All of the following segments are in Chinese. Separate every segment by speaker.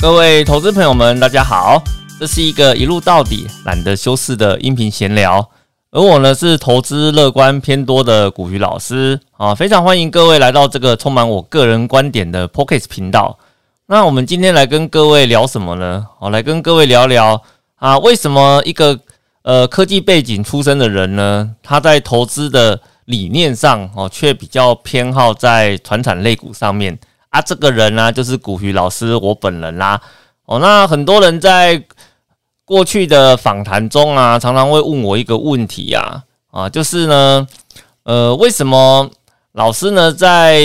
Speaker 1: 各位投资朋友们，大家好，这是一个一路到底、懒得修饰的音频闲聊。而我呢，是投资乐观偏多的古鱼老师啊，非常欢迎各位来到这个充满我个人观点的 Pocket 频道。那我们今天来跟各位聊什么呢？哦，来跟各位聊聊啊，为什么一个呃科技背景出身的人呢，他在投资的理念上哦，却比较偏好在传产类股上面。啊，这个人呢，就是古鱼老师我本人啦。哦，那很多人在过去的访谈中啊，常常会问我一个问题啊，啊，就是呢，呃，为什么老师呢，在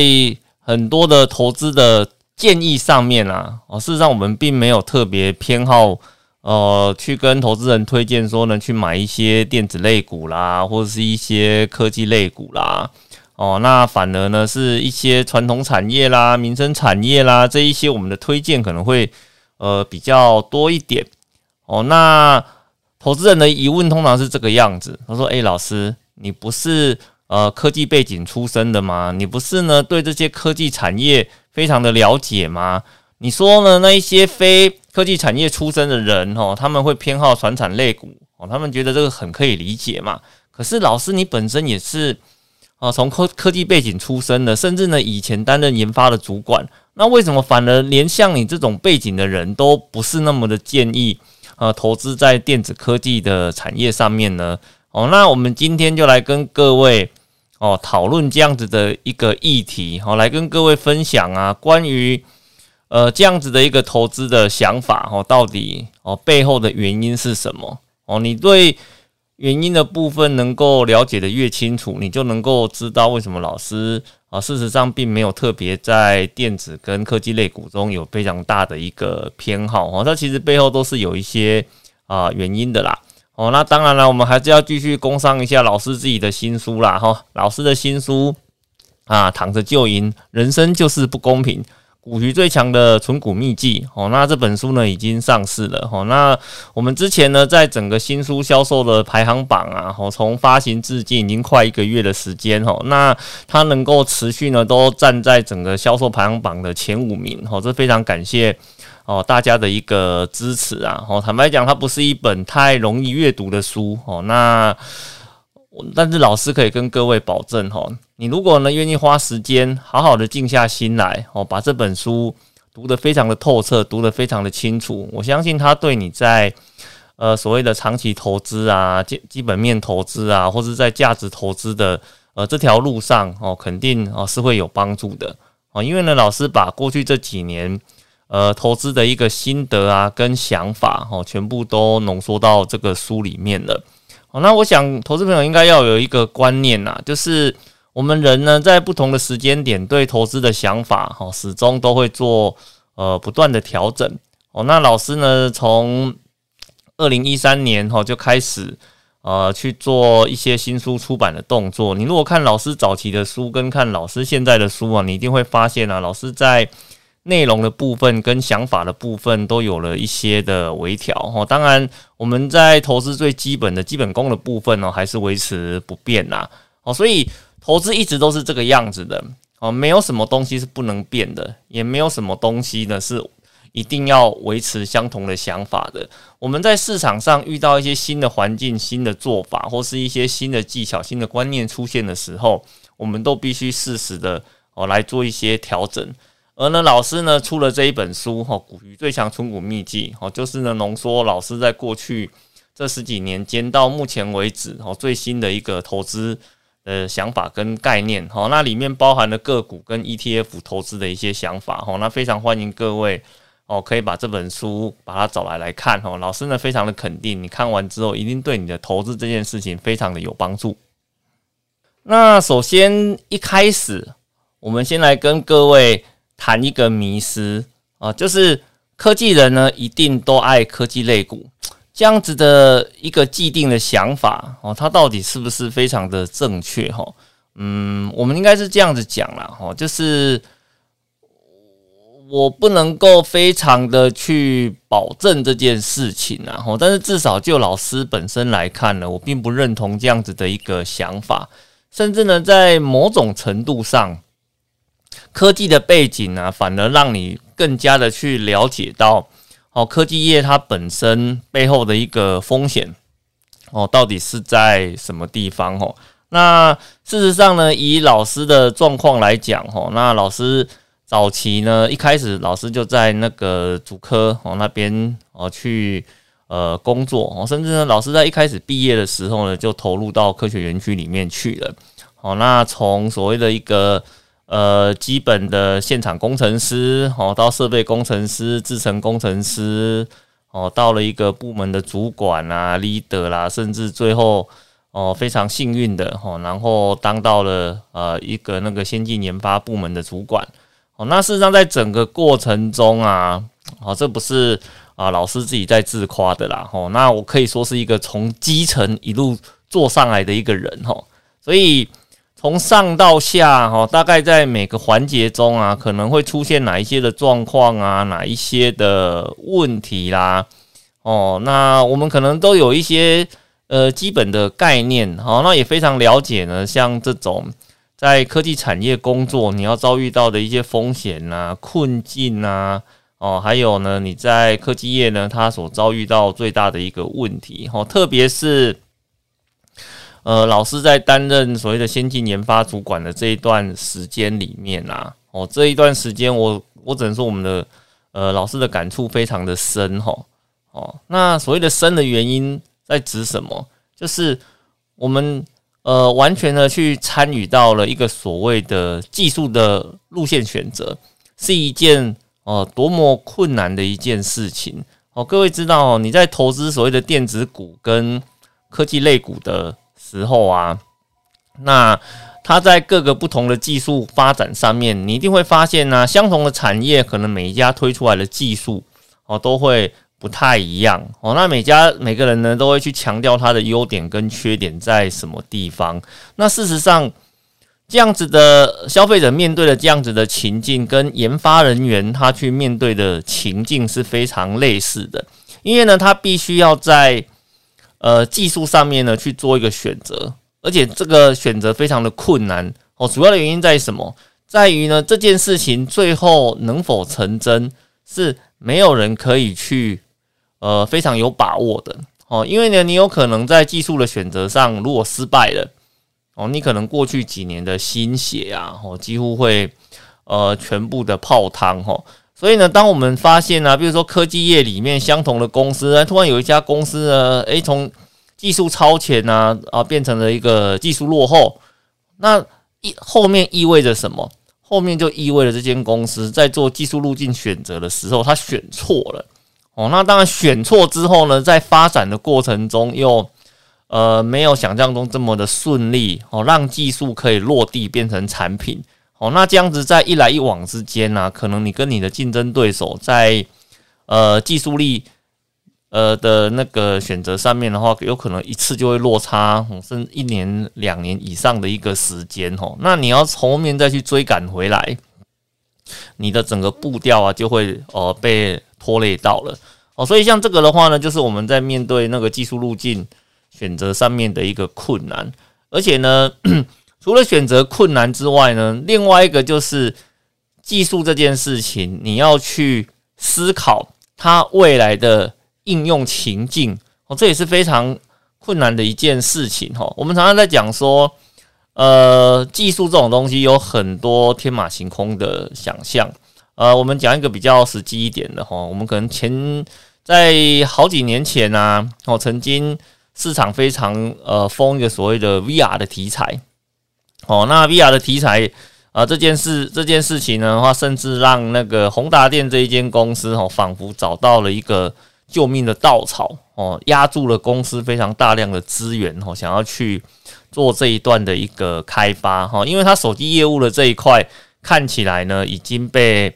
Speaker 1: 很多的投资的建议上面啊，哦，事实上我们并没有特别偏好，呃，去跟投资人推荐说呢，去买一些电子类股啦，或者是一些科技类股啦。哦，那反而呢，是一些传统产业啦、民生产业啦，这一些我们的推荐可能会呃比较多一点。哦，那投资人的疑问通常是这个样子，他说：“诶，老师，你不是呃科技背景出身的吗？你不是呢对这些科技产业非常的了解吗？你说呢那一些非科技产业出身的人哦，他们会偏好传产类股哦，他们觉得这个很可以理解嘛。可是老师你本身也是。”啊，从科科技背景出身的，甚至呢以前担任研发的主管，那为什么反而连像你这种背景的人都不是那么的建议呃投资在电子科技的产业上面呢？哦，那我们今天就来跟各位哦讨论这样子的一个议题，好，来跟各位分享啊关于呃这样子的一个投资的想法哦，到底哦背后的原因是什么？哦，你对？原因的部分能够了解的越清楚，你就能够知道为什么老师啊，事实上并没有特别在电子跟科技类股中有非常大的一个偏好哦，它其实背后都是有一些啊原因的啦。哦，那当然了，我们还是要继续工商一下老师自己的新书啦哈，老师的新书啊，躺着就赢，人生就是不公平。股局最强的存股秘籍哦，那这本书呢已经上市了哦。那我们之前呢，在整个新书销售的排行榜啊，哦，从发行至今已经快一个月的时间哦。那它能够持续呢，都站在整个销售排行榜的前五名哦，这非常感谢哦大家的一个支持啊。哦，坦白讲，它不是一本太容易阅读的书哦。那但是老师可以跟各位保证哈，你如果呢愿意花时间好好的静下心来哦，把这本书读得非常的透彻，读得非常的清楚，我相信它对你在呃所谓的长期投资啊、基基本面投资啊，或者在价值投资的呃这条路上哦，肯定哦是会有帮助的哦。因为呢，老师把过去这几年呃投资的一个心得啊跟想法哦，全部都浓缩到这个书里面了。哦，那我想投资朋友应该要有一个观念呐，就是我们人呢，在不同的时间点对投资的想法，哈，始终都会做呃不断的调整。哦，那老师呢，从二零一三年哈就开始呃去做一些新书出版的动作。你如果看老师早期的书，跟看老师现在的书啊，你一定会发现啊，老师在内容的部分跟想法的部分都有了一些的微调哈，当然我们在投资最基本的基本功的部分呢，还是维持不变呐。哦，所以投资一直都是这个样子的哦，没有什么东西是不能变的，也没有什么东西呢是一定要维持相同的想法的。我们在市场上遇到一些新的环境、新的做法，或是一些新的技巧、新的观念出现的时候，我们都必须适时的哦来做一些调整。而呢，老师呢出了这一本书哈，《股鱼最强存股秘籍》哦，就是呢浓缩老师在过去这十几年间到目前为止哦最新的一个投资的想法跟概念哈，那里面包含了个股跟 ETF 投资的一些想法哈，那非常欢迎各位哦可以把这本书把它找来来看哈，老师呢非常的肯定，你看完之后一定对你的投资这件事情非常的有帮助。那首先一开始，我们先来跟各位。谈一个迷思啊，就是科技人呢一定都爱科技类股，这样子的一个既定的想法哦，它到底是不是非常的正确哈？嗯，我们应该是这样子讲了哈，就是我不能够非常的去保证这件事情啊，哈，但是至少就老师本身来看呢，我并不认同这样子的一个想法，甚至呢，在某种程度上。科技的背景呢，反而让你更加的去了解到，哦，科技业它本身背后的一个风险，哦，到底是在什么地方？哦，那事实上呢，以老师的状况来讲，哦，那老师早期呢，一开始老师就在那个主科哦那边哦去呃工作，哦，甚至呢，老师在一开始毕业的时候呢，就投入到科学园区里面去了。哦，那从所谓的一个呃基本的现场工程师，哦，到设备工程师、制程工程师，哦，到了一个部门的主管啊、leader 啦，甚至最后哦非常幸运的哦，然后当到了呃一个那个先进研发部门的主管。哦，那事实上在整个过程中啊，哦，这不是啊老师自己在自夸的啦。哦，那我可以说是一个从基层一路做上来的一个人。哦，所以。从上到下，哈，大概在每个环节中啊，可能会出现哪一些的状况啊，哪一些的问题啦，哦，那我们可能都有一些呃基本的概念，好，那也非常了解呢。像这种在科技产业工作，你要遭遇到的一些风险啊、困境啊，哦，还有呢，你在科技业呢，它所遭遇到最大的一个问题，哈，特别是。呃，老师在担任所谓的先进研发主管的这一段时间里面啊，哦，这一段时间我我只能说我们的呃老师的感触非常的深哈，哦，那所谓的深的原因在指什么？就是我们呃完全的去参与到了一个所谓的技术的路线选择，是一件哦多么困难的一件事情哦。各位知道，哦你在投资所谓的电子股跟科技类股的。时候啊，那它在各个不同的技术发展上面，你一定会发现呢，相同的产业可能每一家推出来的技术哦都会不太一样哦。那每家每个人呢都会去强调它的优点跟缺点在什么地方。那事实上，这样子的消费者面对的这样子的情境，跟研发人员他去面对的情境是非常类似的，因为呢，他必须要在。呃，技术上面呢去做一个选择，而且这个选择非常的困难哦。主要的原因在于什么？在于呢这件事情最后能否成真，是没有人可以去呃非常有把握的哦。因为呢，你有可能在技术的选择上如果失败了哦，你可能过去几年的心血啊，哦几乎会呃全部的泡汤哈。所以呢，当我们发现呢，比如说科技业里面相同的公司，突然有一家公司呢，诶，从技术超前呢，啊，变成了一个技术落后，那意后面意味着什么？后面就意味着这间公司在做技术路径选择的时候，它选错了。哦，那当然选错之后呢，在发展的过程中又呃没有想象中这么的顺利哦，让技术可以落地变成产品。哦，那这样子在一来一往之间呢，可能你跟你的竞争对手在呃技术力呃的那个选择上面的话，有可能一次就会落差，甚至一年两年以上的一个时间哦。那你要从后面再去追赶回来，你的整个步调啊就会呃被拖累到了哦。所以像这个的话呢，就是我们在面对那个技术路径选择上面的一个困难，而且呢。除了选择困难之外呢，另外一个就是技术这件事情，你要去思考它未来的应用情境哦，这也是非常困难的一件事情哈。我们常常在讲说，呃，技术这种东西有很多天马行空的想象。呃，我们讲一个比较实际一点的哈，我们可能前在好几年前呢，哦，曾经市场非常呃疯一个所谓的 VR 的题材。哦，那 VR 的题材啊，这件事这件事情呢的话，甚至让那个宏达电这一间公司哦，仿佛找到了一个救命的稻草哦，压住了公司非常大量的资源哦，想要去做这一段的一个开发。哈，因为它手机业务的这一块看起来呢已经被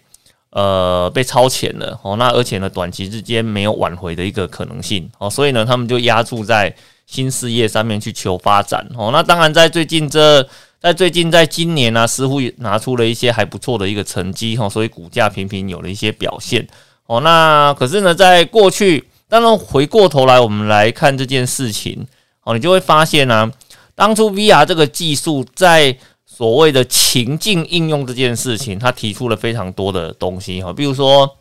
Speaker 1: 呃被超前了。哦，那而且呢短期之间没有挽回的一个可能性。哦，所以呢他们就压住在新事业上面去求发展。哦，那当然在最近这。在最近，在今年呢，似乎拿出了一些还不错的一个成绩哈，所以股价频频有了一些表现哦。那可是呢，在过去，当然回过头来，我们来看这件事情哦，你就会发现呢，当初 VR 这个技术在所谓的情境应用这件事情，它提出了非常多的东西哈，比如说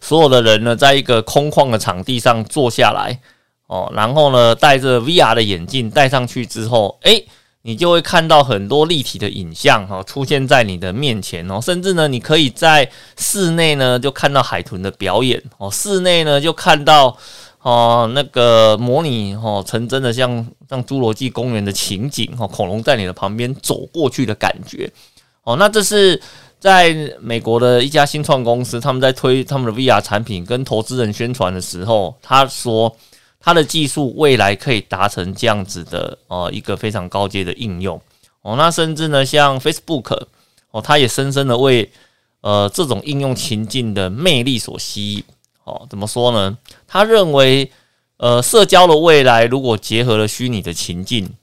Speaker 1: 所有的人呢，在一个空旷的场地上坐下来哦，然后呢，戴着 VR 的眼镜戴上去之后，诶，你就会看到很多立体的影像哈，出现在你的面前哦，甚至呢，你可以在室内呢就看到海豚的表演哦，室内呢就看到哦那个模拟哦成真的像像侏罗纪公园的情景哦，恐龙在你的旁边走过去的感觉哦，那这是在美国的一家新创公司，他们在推他们的 VR 产品跟投资人宣传的时候，他说。它的技术未来可以达成这样子的哦，一个非常高阶的应用哦。那甚至呢，像 Facebook 哦，它也深深的为呃这种应用情境的魅力所吸引哦。怎么说呢？他认为呃，社交的未来如果结合了虚拟的情境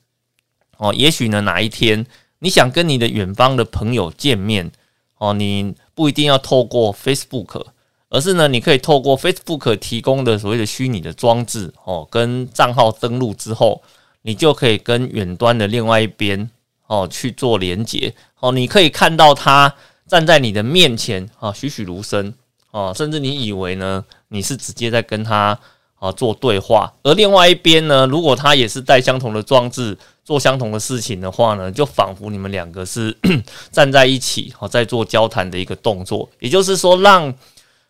Speaker 1: 哦，也许呢哪一天你想跟你的远方的朋友见面哦，你不一定要透过 Facebook。而是呢，你可以透过 Facebook 提供的所谓的虚拟的装置哦，跟账号登录之后，你就可以跟远端的另外一边哦去做连接哦，你可以看到他站在你的面前啊，栩栩如生。哦，甚至你以为呢你是直接在跟他啊做对话，而另外一边呢，如果他也是带相同的装置做相同的事情的话呢，就仿佛你们两个是 站在一起哦，在做交谈的一个动作，也就是说让。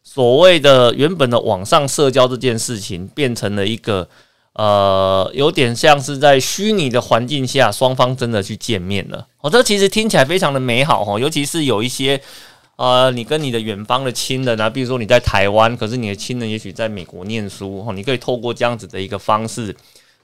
Speaker 1: 所谓的原本的网上社交这件事情，变成了一个呃，有点像是在虚拟的环境下，双方真的去见面了。哦，这其实听起来非常的美好哈，尤其是有一些呃，你跟你的远方的亲人啊，比如说你在台湾，可是你的亲人也许在美国念书哈，你可以透过这样子的一个方式，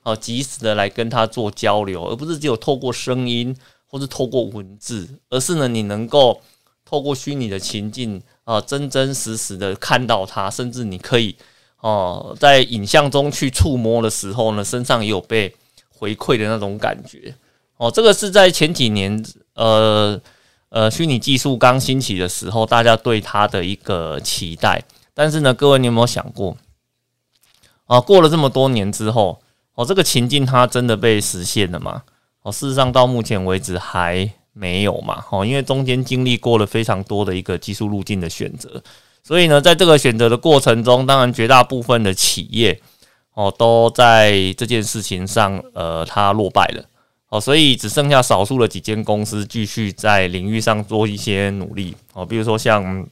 Speaker 1: 哦，及时的来跟他做交流，而不是只有透过声音或是透过文字，而是呢，你能够透过虚拟的情境。啊，真真实实的看到它，甚至你可以哦，在影像中去触摸的时候呢，身上也有被回馈的那种感觉哦。这个是在前几年，呃呃，虚拟技术刚兴起的时候，大家对它的一个期待。但是呢，各位你有没有想过啊？过了这么多年之后，哦，这个情境它真的被实现了吗？哦，事实上到目前为止还。没有嘛？哦，因为中间经历过了非常多的一个技术路径的选择，所以呢，在这个选择的过程中，当然绝大部分的企业哦都在这件事情上，呃，它落败了哦，所以只剩下少数的几间公司继续在领域上做一些努力哦，比如说像，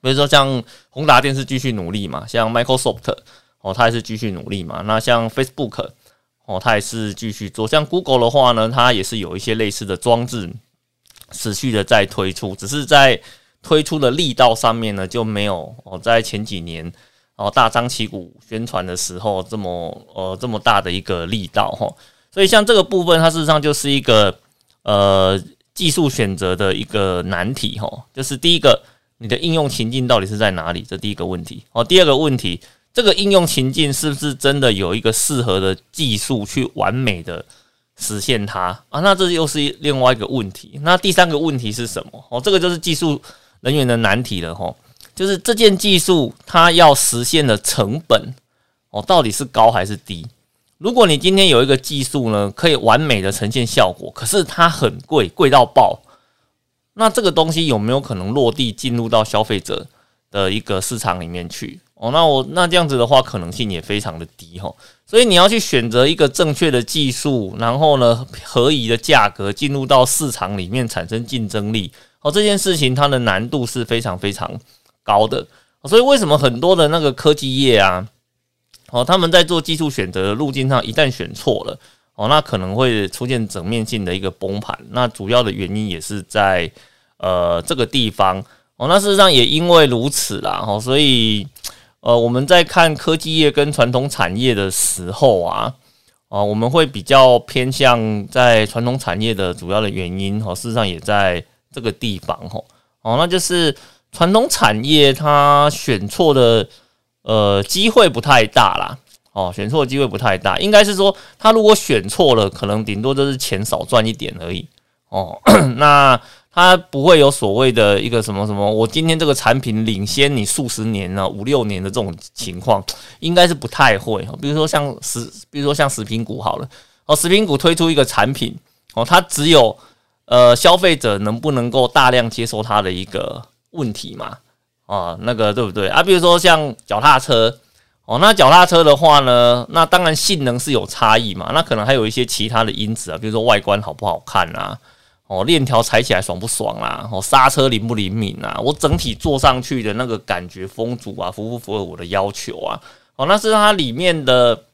Speaker 1: 比如说像宏达电视继续努力嘛，像 Microsoft 哦，它也是继续努力嘛，那像 Facebook 哦，它也是继续做，像 Google 的话呢，它也是有一些类似的装置。持续的在推出，只是在推出的力道上面呢，就没有哦，在前几年哦大张旗鼓宣传的时候这么呃这么大的一个力道哈。所以像这个部分，它事实上就是一个呃技术选择的一个难题哈。就是第一个，你的应用情境到底是在哪里？这第一个问题哦。第二个问题，这个应用情境是不是真的有一个适合的技术去完美的？实现它啊，那这又是另外一个问题。那第三个问题是什么？哦，这个就是技术人员的难题了哈。就是这件技术它要实现的成本哦，到底是高还是低？如果你今天有一个技术呢，可以完美的呈现效果，可是它很贵，贵到爆，那这个东西有没有可能落地进入到消费者的一个市场里面去？哦，那我那这样子的话，可能性也非常的低哈。所以你要去选择一个正确的技术，然后呢，合宜的价格进入到市场里面产生竞争力。哦，这件事情它的难度是非常非常高的。所以为什么很多的那个科技业啊，哦，他们在做技术选择的路径上，一旦选错了，哦，那可能会出现整面性的一个崩盘。那主要的原因也是在呃这个地方。哦，那事实上也因为如此啦，哦，所以。呃，我们在看科技业跟传统产业的时候啊，啊，我们会比较偏向在传统产业的主要的原因哦，事实上也在这个地方吼，哦，那就是传统产业它选错的呃机会不太大啦，哦，选错的机会不太大，应该是说它如果选错了，可能顶多就是钱少赚一点而已，哦，那。它不会有所谓的一个什么什么，我今天这个产品领先你数十年呢，五六年的这种情况，应该是不太会。比如说像食，比如说像食品股好了，哦，食品股推出一个产品，哦，它只有呃，消费者能不能够大量接受它的一个问题嘛？啊，那个对不对啊？比如说像脚踏车，哦，那脚踏车的话呢，那当然性能是有差异嘛，那可能还有一些其他的因子啊，比如说外观好不好看啊，哦，链条踩起来爽不爽啊，哦，刹车灵不灵敏啊，我整体坐上去的那个感觉风阻啊，符不符合我的要求啊？哦，那是它里面的。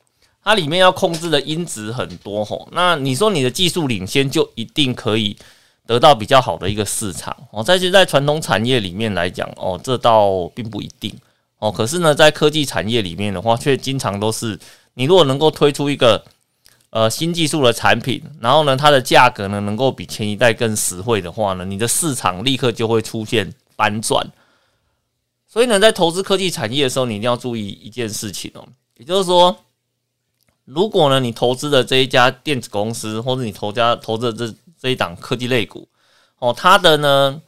Speaker 1: 它里面要控制的因子很多吼，那你说你的技术领先就一定可以得到比较好的一个市场哦？在现在传统产业里面来讲哦，这倒并不一定哦。可是呢，在科技产业里面的话，却经常都是你如果能够推出一个呃新技术的产品，然后呢，它的价格呢能够比前一代更实惠的话呢，你的市场立刻就会出现反转。所以呢，在投资科技产业的时候，你一定要注意一件事情哦，也就是说。如果呢，你投资的这一家电子公司，或者你投家投资的这这一档科技类股，哦，它的呢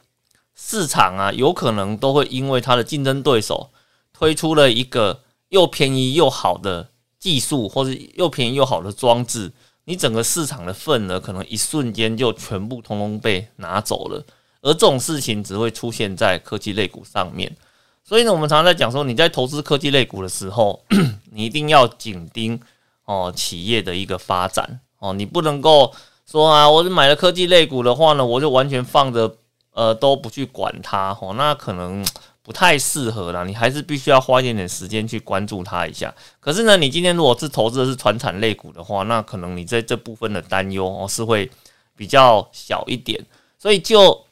Speaker 1: 市场啊，有可能都会因为它的竞争对手推出了一个又便宜又好的技术，或者又便宜又好的装置，你整个市场的份额可能一瞬间就全部通通被拿走了。而这种事情只会出现在科技类股上面。所以呢，我们常常在讲说，你在投资科技类股的时候，你一定要紧盯。哦，企业的一个发展哦，你不能够说啊，我是买了科技类股的话呢，我就完全放着，呃，都不去管它哦，那可能不太适合啦。你还是必须要花一点点时间去关注它一下。可是呢，你今天如果是投资的是传产类股的话，那可能你在这部分的担忧哦是会比较小一点。所以就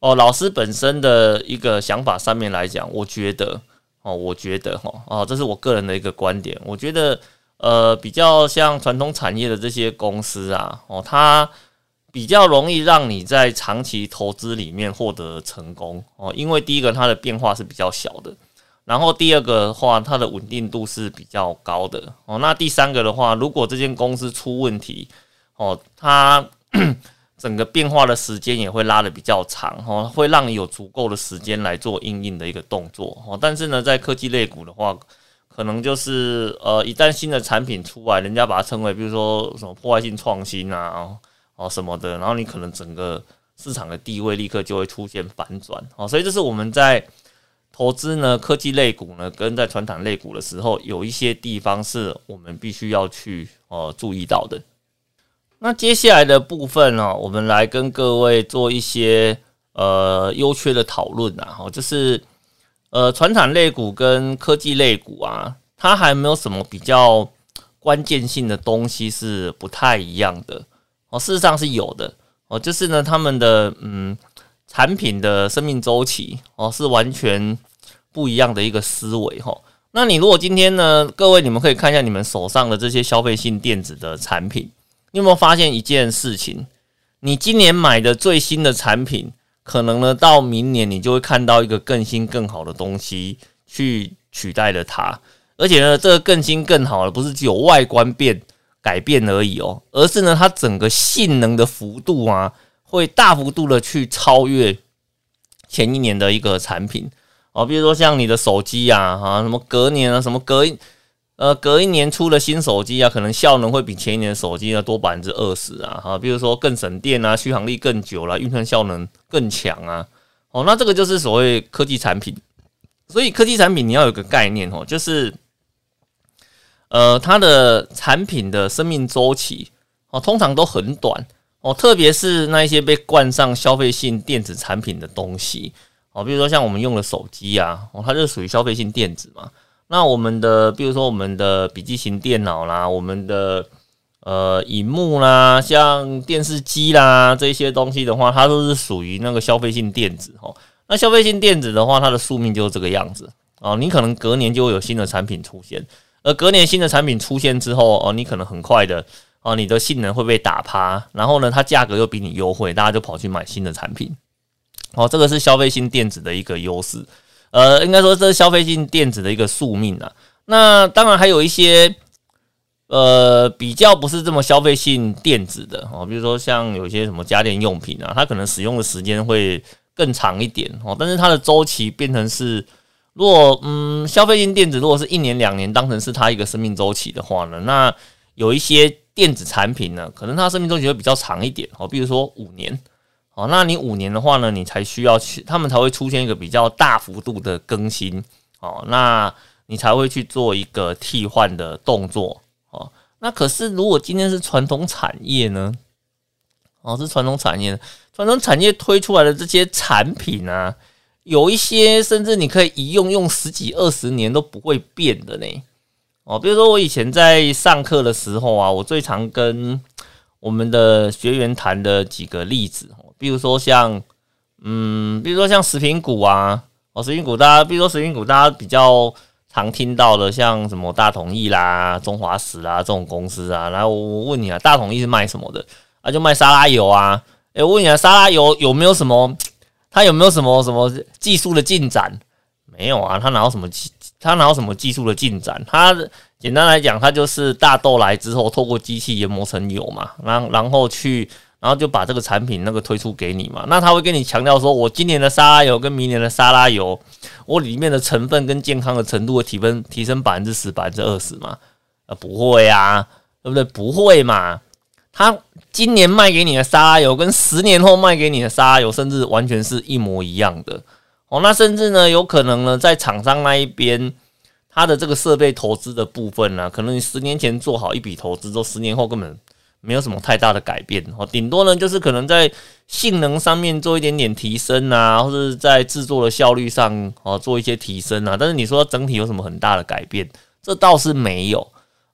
Speaker 1: 哦，老师本身的一个想法上面来讲，我觉得哦，我觉得哈哦，这是我个人的一个观点，我觉得。呃，比较像传统产业的这些公司啊，哦，它比较容易让你在长期投资里面获得成功哦，因为第一个它的变化是比较小的，然后第二个的话，它的稳定度是比较高的哦，那第三个的话，如果这间公司出问题哦，它 整个变化的时间也会拉的比较长哦，会让你有足够的时间来做应应的一个动作哦，但是呢，在科技类股的话。可能就是呃，一旦新的产品出来，人家把它称为，比如说什么破坏性创新啊，哦什么的，然后你可能整个市场的地位立刻就会出现反转哦，所以这是我们在投资呢科技类股呢，跟在传统类股的时候，有一些地方是我们必须要去呃注意到的。那接下来的部分呢，我们来跟各位做一些呃优缺的讨论啊，哦，就是。呃，传统类股跟科技类股啊，它还没有什么比较关键性的东西是不太一样的哦。事实上是有的哦，就是呢，他们的嗯产品的生命周期哦是完全不一样的一个思维哈。那你如果今天呢，各位你们可以看一下你们手上的这些消费性电子的产品，你有没有发现一件事情？你今年买的最新的产品？可能呢，到明年你就会看到一个更新更好的东西去取代了它，而且呢，这个更新更好的不是只有外观变改变而已哦，而是呢，它整个性能的幅度啊，会大幅度的去超越前一年的一个产品哦，比如说像你的手机啊，哈，什么隔年啊，什么隔一。呃，隔一年出了新手机啊，可能效能会比前一年的手机呢多百分之二十啊，哈，比如说更省电啊，续航力更久了，运算效能更强啊，哦，那这个就是所谓科技产品。所以科技产品你要有个概念哦，就是，呃，它的产品的生命周期哦，通常都很短哦，特别是那一些被冠上消费性电子产品的东西哦，比如说像我们用的手机啊，哦，它就属于消费性电子嘛。那我们的，比如说我们的笔记型电脑啦，我们的呃荧幕啦，像电视机啦这些东西的话，它都是属于那个消费性电子哦。那消费性电子的话，它的宿命就是这个样子哦。你可能隔年就会有新的产品出现，而隔年新的产品出现之后哦，你可能很快的哦，你的性能会被打趴，然后呢，它价格又比你优惠，大家就跑去买新的产品。哦，这个是消费性电子的一个优势。呃，应该说这是消费性电子的一个宿命啊。那当然还有一些呃比较不是这么消费性电子的哦，比如说像有些什么家电用品啊，它可能使用的时间会更长一点哦，但是它的周期变成是，如果嗯消费性电子如果是一年两年当成是它一个生命周期的话呢，那有一些电子产品呢，可能它生命周期会比较长一点哦，比如说五年。哦，那你五年的话呢，你才需要去，他们才会出现一个比较大幅度的更新，哦，那你才会去做一个替换的动作，哦，那可是如果今天是传统产业呢？哦，是传统产业，传统产业推出来的这些产品啊，有一些甚至你可以一用用十几二十年都不会变的呢。哦，比如说我以前在上课的时候啊，我最常跟我们的学员谈的几个例子，比如说像，嗯，比如说像食品股啊，哦，食品股大家，比如说食品股大家比较常听到的，像什么大统一啦、中华石啊这种公司啊，然后我问你啊，大统一是卖什么的？啊，就卖沙拉油啊！哎，我问你啊，沙拉油有没有什么？它有没有什么什么技术的进展？没有啊，它哪有什么技？它哪有什么技术的进展？它简单来讲，它就是大豆来之后，透过机器研磨成油嘛，然然后去，然后就把这个产品那个推出给你嘛。那他会跟你强调说，我今年的沙拉油跟明年的沙拉油，我里面的成分跟健康的程度会提分提升百分之十、百分之二十嘛？啊，不会啊，对不对？不会嘛？他今年卖给你的沙拉油，跟十年后卖给你的沙拉油，甚至完全是一模一样的哦。那甚至呢，有可能呢，在厂商那一边，他的这个设备投资的部分呢，可能你十年前做好一笔投资，之后十年后根本没有什么太大的改变哦。顶多呢，就是可能在性能上面做一点点提升啊，或者在制作的效率上哦做一些提升啊。但是你说整体有什么很大的改变，这倒是没有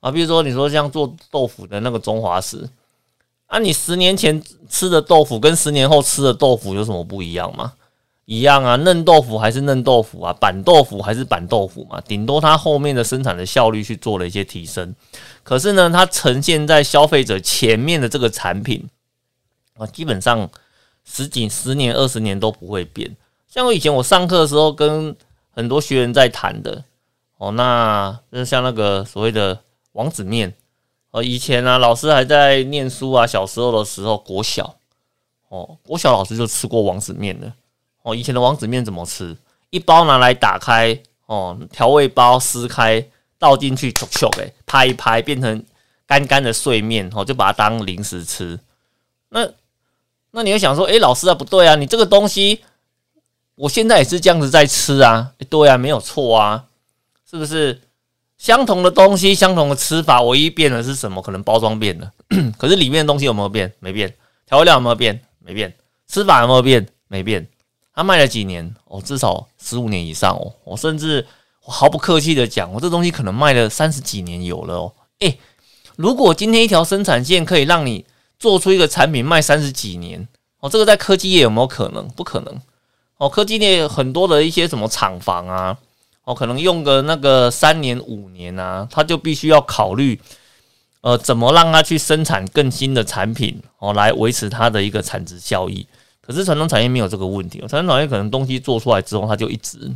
Speaker 1: 啊。比如说你说像做豆腐的那个中华石。啊，你十年前吃的豆腐跟十年后吃的豆腐有什么不一样吗？一样啊，嫩豆腐还是嫩豆腐啊，板豆腐还是板豆腐嘛，顶多它后面的生产的效率去做了一些提升。可是呢，它呈现在消费者前面的这个产品啊，基本上十几、十年、二十年都不会变。像我以前我上课的时候跟很多学员在谈的哦，那就像那个所谓的王子面。呃，以前呢，老师还在念书啊，小时候的时候，国小哦，国小老师就吃过王子面的哦。以前的王子面怎么吃？一包拿来打开哦，调味包撕开倒进去，咻咻哎，拍一拍变成干干的碎面哦，就把它当零食吃。那那你会想说，诶，老师啊，不对啊，你这个东西我现在也是这样子在吃啊，对啊，没有错啊，是不是？相同的东西，相同的吃法，唯一变的是什么？可能包装变了，可是里面的东西有没有变？没变。调味料有没有变？没变。吃法有没有变？没变。它卖了几年？哦，至少十五年以上哦。我甚至毫不客气的讲，我这东西可能卖了三十几年有了哦。诶，如果今天一条生产线可以让你做出一个产品卖三十几年，哦，这个在科技业有没有可能？不可能。哦，科技业很多的一些什么厂房啊。哦，可能用个那个三年五年啊，他就必须要考虑，呃，怎么让他去生产更新的产品哦，来维持它的一个产值效益。可是传统产业没有这个问题，传统产业可能东西做出来之后，它就一直，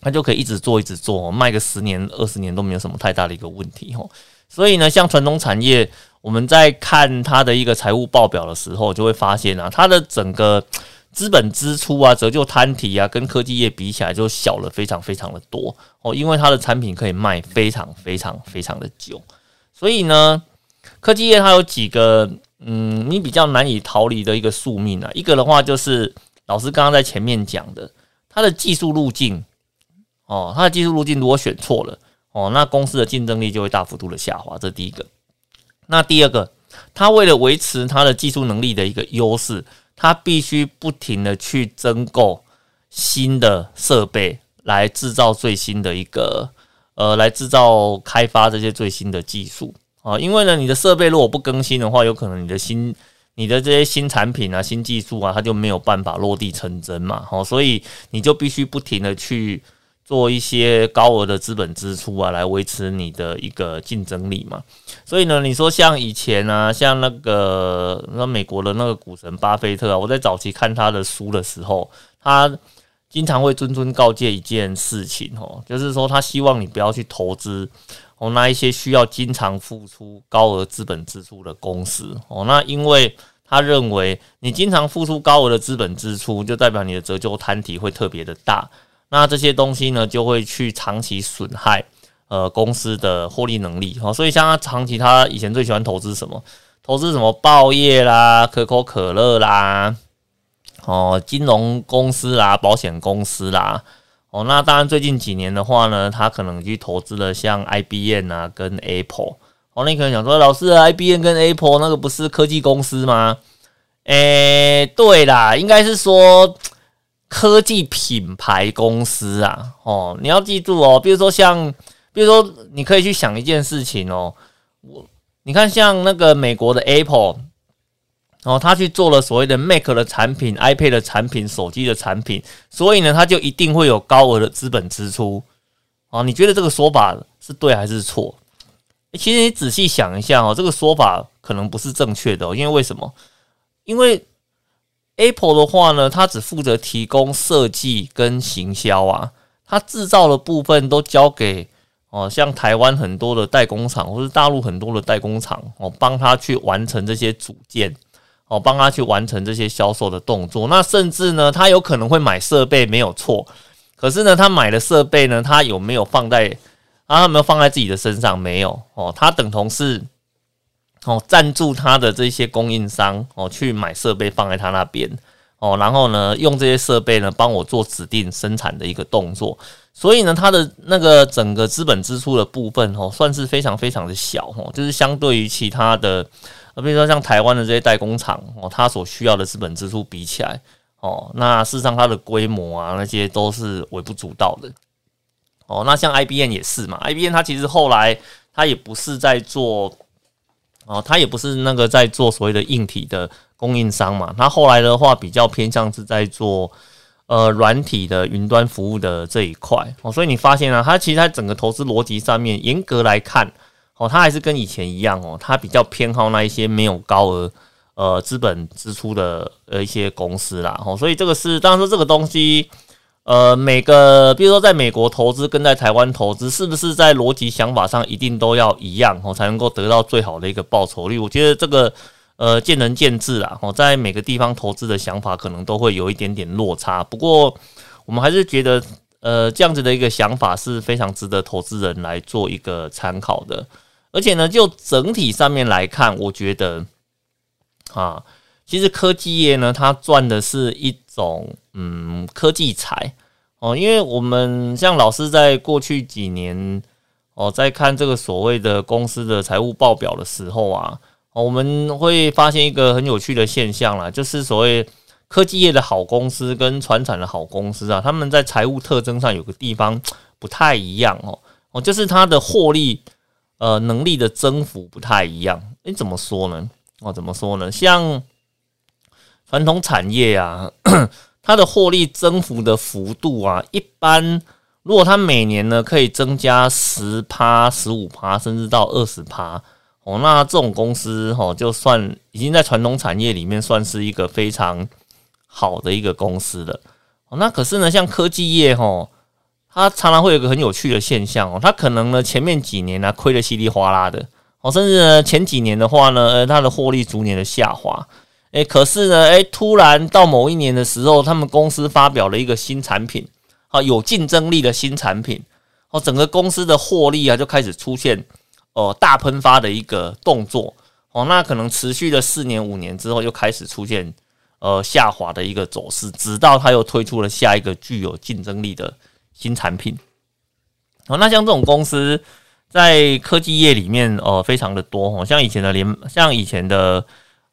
Speaker 1: 它就可以一直做一直做，卖个十年二十年都没有什么太大的一个问题哦。所以呢，像传统产业，我们在看它的一个财务报表的时候，就会发现啊，它的整个。资本支出啊，折旧摊提啊，跟科技业比起来就小了非常非常的多哦，因为它的产品可以卖非常非常非常的久，所以呢，科技业它有几个嗯，你比较难以逃离的一个宿命啊。一个的话就是老师刚刚在前面讲的，它的技术路径哦，它的技术路径如果选错了哦，那公司的竞争力就会大幅度的下滑，这第一个。那第二个，它为了维持它的技术能力的一个优势。它必须不停的去增购新的设备，来制造最新的一个呃，来制造开发这些最新的技术啊。因为呢，你的设备如果不更新的话，有可能你的新你的这些新产品啊、新技术啊，它就没有办法落地成真嘛。好，所以你就必须不停的去。做一些高额的资本支出啊，来维持你的一个竞争力嘛。所以呢，你说像以前啊，像那个那美国的那个股神巴菲特啊，我在早期看他的书的时候，他经常会谆谆告诫一件事情哦，就是说他希望你不要去投资哦那一些需要经常付出高额资本支出的公司哦。那因为他认为你经常付出高额的资本支出，就代表你的折旧摊体会特别的大。那这些东西呢，就会去长期损害呃公司的获利能力哦。所以像他长期，他以前最喜欢投资什么？投资什么报业啦、可口可乐啦，哦，金融公司啦，保险公司啦，哦，那当然最近几年的话呢，他可能去投资了像 IBM 啊，跟 Apple。哦，你可能想说，老师，IBM 跟 Apple 那个不是科技公司吗？诶，对啦，应该是说科技品牌公司啊。哦，你要记住哦，比如说像，比如说你可以去想一件事情哦，我你看像那个美国的 Apple。然后他去做了所谓的 Mac 的产品、iPad 的产品、手机的产品，所以呢，他就一定会有高额的资本支出。啊，你觉得这个说法是对还是错？其实你仔细想一下哦，这个说法可能不是正确的，因为为什么？因为 Apple 的话呢，它只负责提供设计跟行销啊，它制造的部分都交给哦，像台湾很多的代工厂，或是大陆很多的代工厂哦，帮他去完成这些组件。哦，帮他去完成这些销售的动作，那甚至呢，他有可能会买设备没有错，可是呢，他买的设备呢，他有没有放在啊？有没有放在自己的身上？没有哦，他等同是哦赞助他的这些供应商哦去买设备放在他那边哦，然后呢，用这些设备呢帮我做指定生产的一个动作，所以呢，他的那个整个资本支出的部分哦，算是非常非常的小哦，就是相对于其他的。比如说像台湾的这些代工厂哦，它所需要的资本支出比起来哦，那事实上它的规模啊那些都是微不足道的哦。那像 IBM 也是嘛，IBM 它其实后来它也不是在做哦，他也不是那个在做所谓的硬体的供应商嘛，他后来的话比较偏向是在做呃软体的云端服务的这一块哦。所以你发现啊，他其实在整个投资逻辑上面，严格来看。哦，他还是跟以前一样哦，他比较偏好那一些没有高额呃资本支出的呃一些公司啦。哦，所以这个是当然说这个东西，呃，每个比如说在美国投资跟在台湾投资，是不是在逻辑想法上一定都要一样哦，才能够得到最好的一个报酬率？我觉得这个呃见仁见智啦。哦，在每个地方投资的想法可能都会有一点点落差。不过我们还是觉得呃这样子的一个想法是非常值得投资人来做一个参考的。而且呢，就整体上面来看，我觉得啊，其实科技业呢，它赚的是一种嗯科技财哦。因为我们像老师在过去几年哦，在看这个所谓的公司的财务报表的时候啊，哦我们会发现一个很有趣的现象啦，就是所谓科技业的好公司跟传产的好公司啊，他们在财务特征上有个地方不太一样哦哦，就是它的获利。呃，能力的增幅不太一样。诶，怎么说呢？哦，怎么说呢？像传统产业啊，它的获利增幅的幅度啊，一般如果它每年呢可以增加十趴、十五趴，甚至到二十趴，哦，那这种公司哦，就算已经在传统产业里面算是一个非常好的一个公司了。哦，那可是呢，像科技业哈。它常常会有个很有趣的现象哦，它可能呢前面几年呢亏得稀里哗啦的哦，甚至呢前几年的话呢，呃，它的获利逐年的下滑，诶，可是呢，诶，突然到某一年的时候，他们公司发表了一个新产品，好有竞争力的新产品，哦，整个公司的获利啊就开始出现哦大喷发的一个动作，哦，那可能持续了四年五年之后，又开始出现呃下滑的一个走势，直到它又推出了下一个具有竞争力的。新产品，哦，那像这种公司在科技业里面，呃，非常的多哦。像以前的联，像以前的，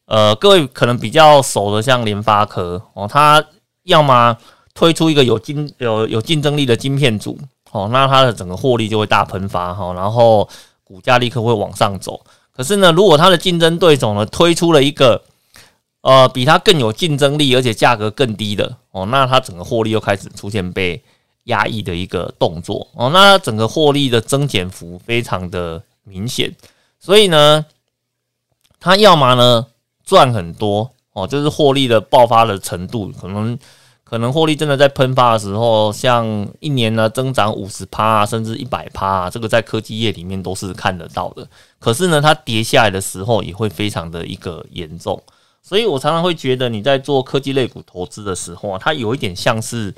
Speaker 1: 呃，各位可能比较熟的，像联发科哦，它要么推出一个有竞有有竞争力的晶片组哦，那它的整个获利就会大喷发哈，然后股价立刻会往上走。可是呢，如果它的竞争对手呢推出了一个呃比它更有竞争力而且价格更低的哦，那它整个获利又开始出现被。压抑的一个动作哦，那整个获利的增减幅非常的明显，所以呢，它要么呢赚很多哦，就是获利的爆发的程度，可能可能获利真的在喷发的时候，像一年呢增长五十趴甚至一百趴，这个在科技业里面都是看得到的。可是呢，它跌下来的时候也会非常的一个严重，所以我常常会觉得你在做科技类股投资的时候啊，它有一点像是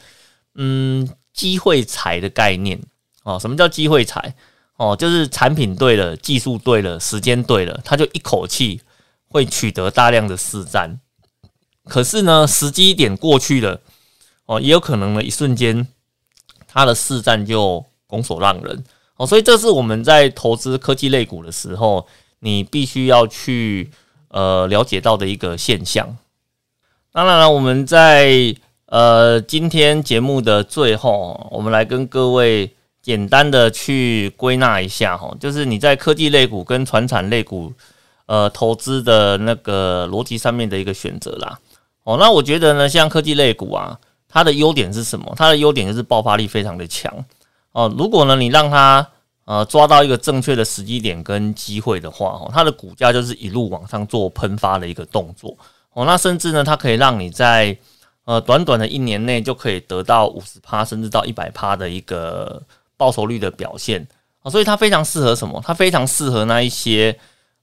Speaker 1: 嗯。机会财的概念哦，什么叫机会财？哦，就是产品对了，技术对了，时间对了，它就一口气会取得大量的市占。可是呢，时机点过去了，哦，也有可能呢，一瞬间它的市占就拱手让人，哦，所以这是我们在投资科技类股的时候，你必须要去呃了解到的一个现象。当然了，我们在呃今天节目的最后，我们来跟各位简单的去归纳一下哈，就是你在科技类股跟传产类股呃投资的那个逻辑上面的一个选择啦。哦，那我觉得呢，像科技类股啊，它的优点是什么？它的优点就是爆发力非常的强哦。如果呢，你让它呃抓到一个正确的时机点跟机会的话，哦，它的股价就是一路往上做喷发的一个动作哦。那甚至呢，它可以让你在呃短短的一年内就可以得到五十趴甚至到一百趴的一个报酬率的表现哦。所以它非常适合什么？它非常适合那一些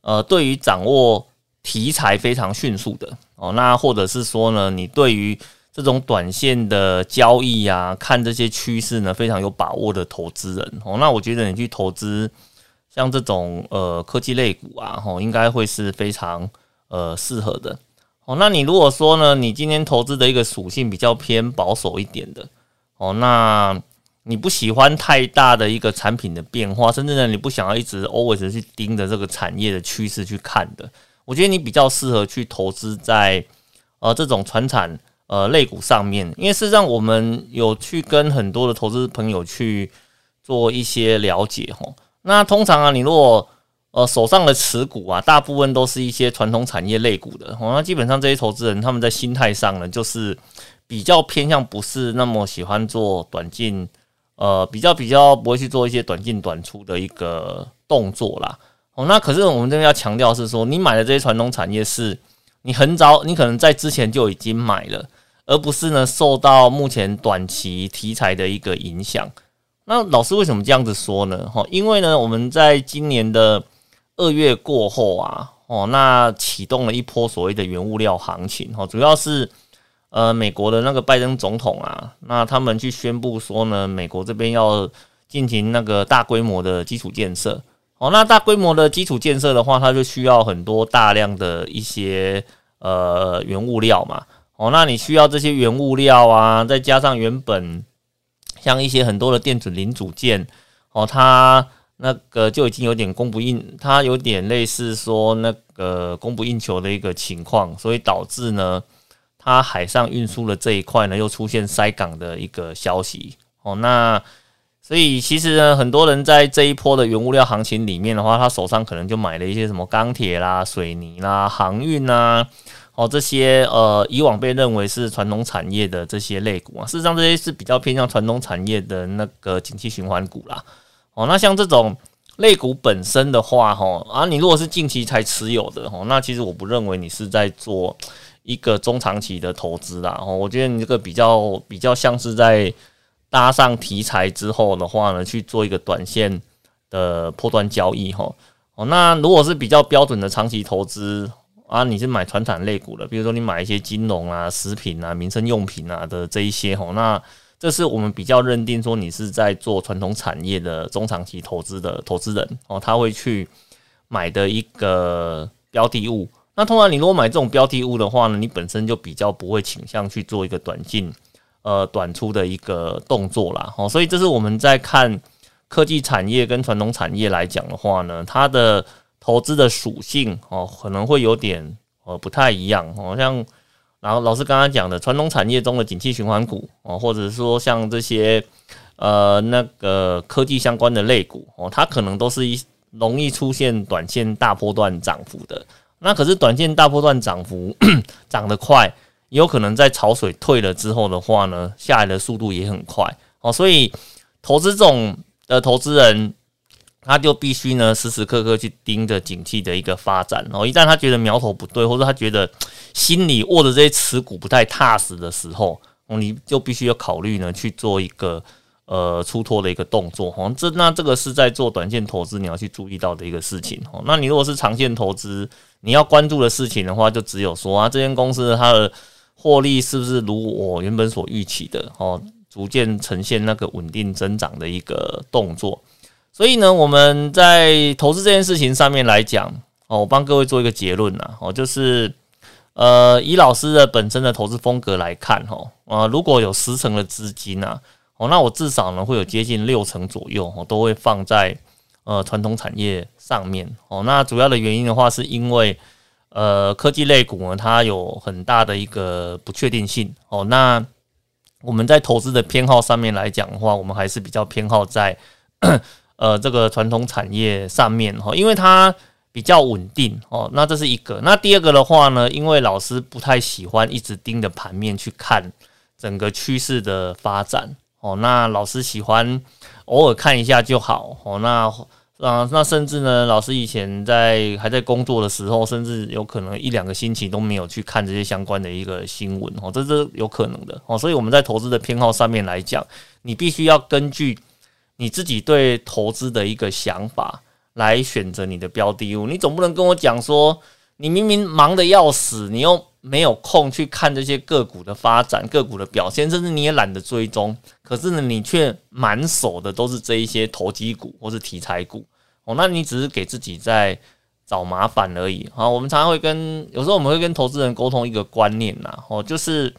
Speaker 1: 呃对于掌握。题材非常迅速的哦，那或者是说呢，你对于这种短线的交易啊，看这些趋势呢，非常有把握的投资人哦，那我觉得你去投资像这种呃科技类股啊，吼，应该会是非常呃适合的哦。那你如果说呢，你今天投资的一个属性比较偏保守一点的哦，那你不喜欢太大的一个产品的变化，甚至呢，你不想要一直 always 去盯着这个产业的趋势去看的。我觉得你比较适合去投资在呃这种传产呃类股上面，因为事实上我们有去跟很多的投资朋友去做一些了解哈。那通常啊，你如果呃手上的持股啊，大部分都是一些传统产业类股的，那基本上这些投资人他们在心态上呢，就是比较偏向不是那么喜欢做短进，呃比较比较不会去做一些短进短出的一个动作啦。哦，那可是我们这边要强调是说，你买的这些传统产业是你很早，你可能在之前就已经买了，而不是呢受到目前短期题材的一个影响。那老师为什么这样子说呢？哈，因为呢，我们在今年的二月过后啊，哦，那启动了一波所谓的原物料行情，哈，主要是呃美国的那个拜登总统啊，那他们去宣布说呢，美国这边要进行那个大规模的基础建设。哦，那大规模的基础建设的话，它就需要很多大量的一些呃原物料嘛。哦，那你需要这些原物料啊，再加上原本像一些很多的电子零组件，哦，它那个就已经有点供不应，它有点类似说那个供不应求的一个情况，所以导致呢，它海上运输的这一块呢，又出现塞港的一个消息。哦，那。所以其实呢，很多人在这一波的原物料行情里面的话，他手上可能就买了一些什么钢铁啦、水泥啦、航运呐，哦这些呃以往被认为是传统产业的这些类股啊，事实上这些是比较偏向传统产业的那个景气循环股啦。哦，那像这种类股本身的话，哈啊，你如果是近期才持有的，哈，那其实我不认为你是在做一个中长期的投资啦。哦，我觉得你这个比较比较像是在。搭上题材之后的话呢，去做一个短线的破断交易哈。哦，那如果是比较标准的长期投资啊，你是买传产类股的，比如说你买一些金融啊、食品啊、民生用品啊的这一些哈，那这是我们比较认定说你是在做传统产业的中长期投资的投资人哦，他会去买的一个标的物。那通常你如果买这种标的物的话呢，你本身就比较不会倾向去做一个短进。呃，短出的一个动作啦，哦，所以这是我们在看科技产业跟传统产业来讲的话呢，它的投资的属性哦，可能会有点呃不太一样，哦，像然后老师刚刚讲的传统产业中的景气循环股哦，或者说像这些呃那个科技相关的类股哦，它可能都是一容易出现短线大波段涨幅的，那可是短线大波段涨幅 涨得快。也有可能在潮水退了之后的话呢，下来的速度也很快哦，所以投资这种的投资人，他就必须呢时时刻刻去盯着景气的一个发展哦。一旦他觉得苗头不对，或者他觉得心里握着这些持股不太踏实的时候，你就必须要考虑呢去做一个呃出脱的一个动作哦。这那这个是在做短线投资你要去注意到的一个事情哦。那你如果是长线投资，你要关注的事情的话，就只有说啊，这间公司它的获利是不是如我原本所预期的哦？逐渐呈现那个稳定增长的一个动作。所以呢，我们在投资这件事情上面来讲哦，我帮各位做一个结论呐哦，就是呃，以老师的本身的投资风格来看，哈，啊，如果有十成的资金啊，哦，那我至少呢会有接近六成左右，哦，都会放在呃传统产业上面，哦，那主要的原因的话，是因为呃科技类股呢，它有很大的一个不确定性，哦，那我们在投资的偏好上面来讲的话，我们还是比较偏好在 呃这个传统产业上面，哈，因为它。比较稳定哦，那这是一个。那第二个的话呢，因为老师不太喜欢一直盯着盘面去看整个趋势的发展哦，那老师喜欢偶尔看一下就好哦。那啊，那甚至呢，老师以前在还在工作的时候，甚至有可能一两个星期都没有去看这些相关的一个新闻哦，这是有可能的哦。所以我们在投资的偏好上面来讲，你必须要根据你自己对投资的一个想法。来选择你的标的物，你总不能跟我讲说，你明明忙得要死，你又没有空去看这些个股的发展、个股的表现，甚至你也懒得追踪。可是呢，你却满手的都是这一些投机股或是题材股哦，那你只是给自己在找麻烦而已。好，我们常常会跟有时候我们会跟投资人沟通一个观念呐，哦，就是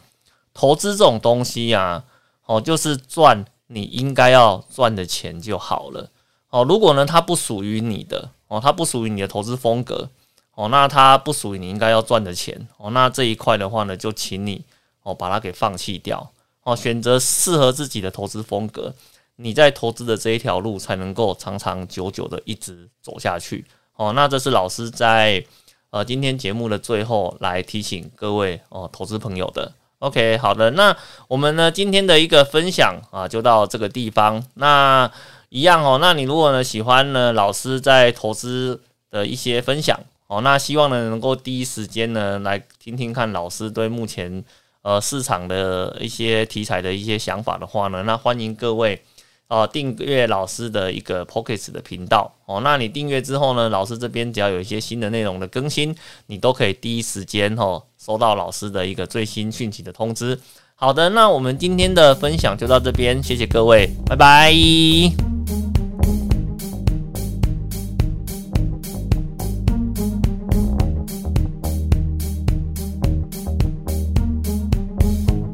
Speaker 1: 投资这种东西呀，哦，就是赚你应该要赚的钱就好了。哦，如果呢，它不属于你的哦，它不属于你的投资风格哦，那它不属于你应该要赚的钱哦，那这一块的话呢，就请你哦把它给放弃掉哦，选择适合自己的投资风格，你在投资的这一条路才能够长长久久的一直走下去哦。那这是老师在呃今天节目的最后来提醒各位哦投资朋友的。OK，好的，那我们呢今天的一个分享啊就到这个地方，那。一样哦，那你如果呢喜欢呢老师在投资的一些分享哦，那希望呢能够第一时间呢来听听看老师对目前呃市场的一些题材的一些想法的话呢，那欢迎各位哦订阅老师的一个 p o c k e t 的频道哦，那你订阅之后呢，老师这边只要有一些新的内容的更新，你都可以第一时间哦收到老师的一个最新讯息的通知。好的，那我们今天的分享就到这边，谢谢各位，拜拜。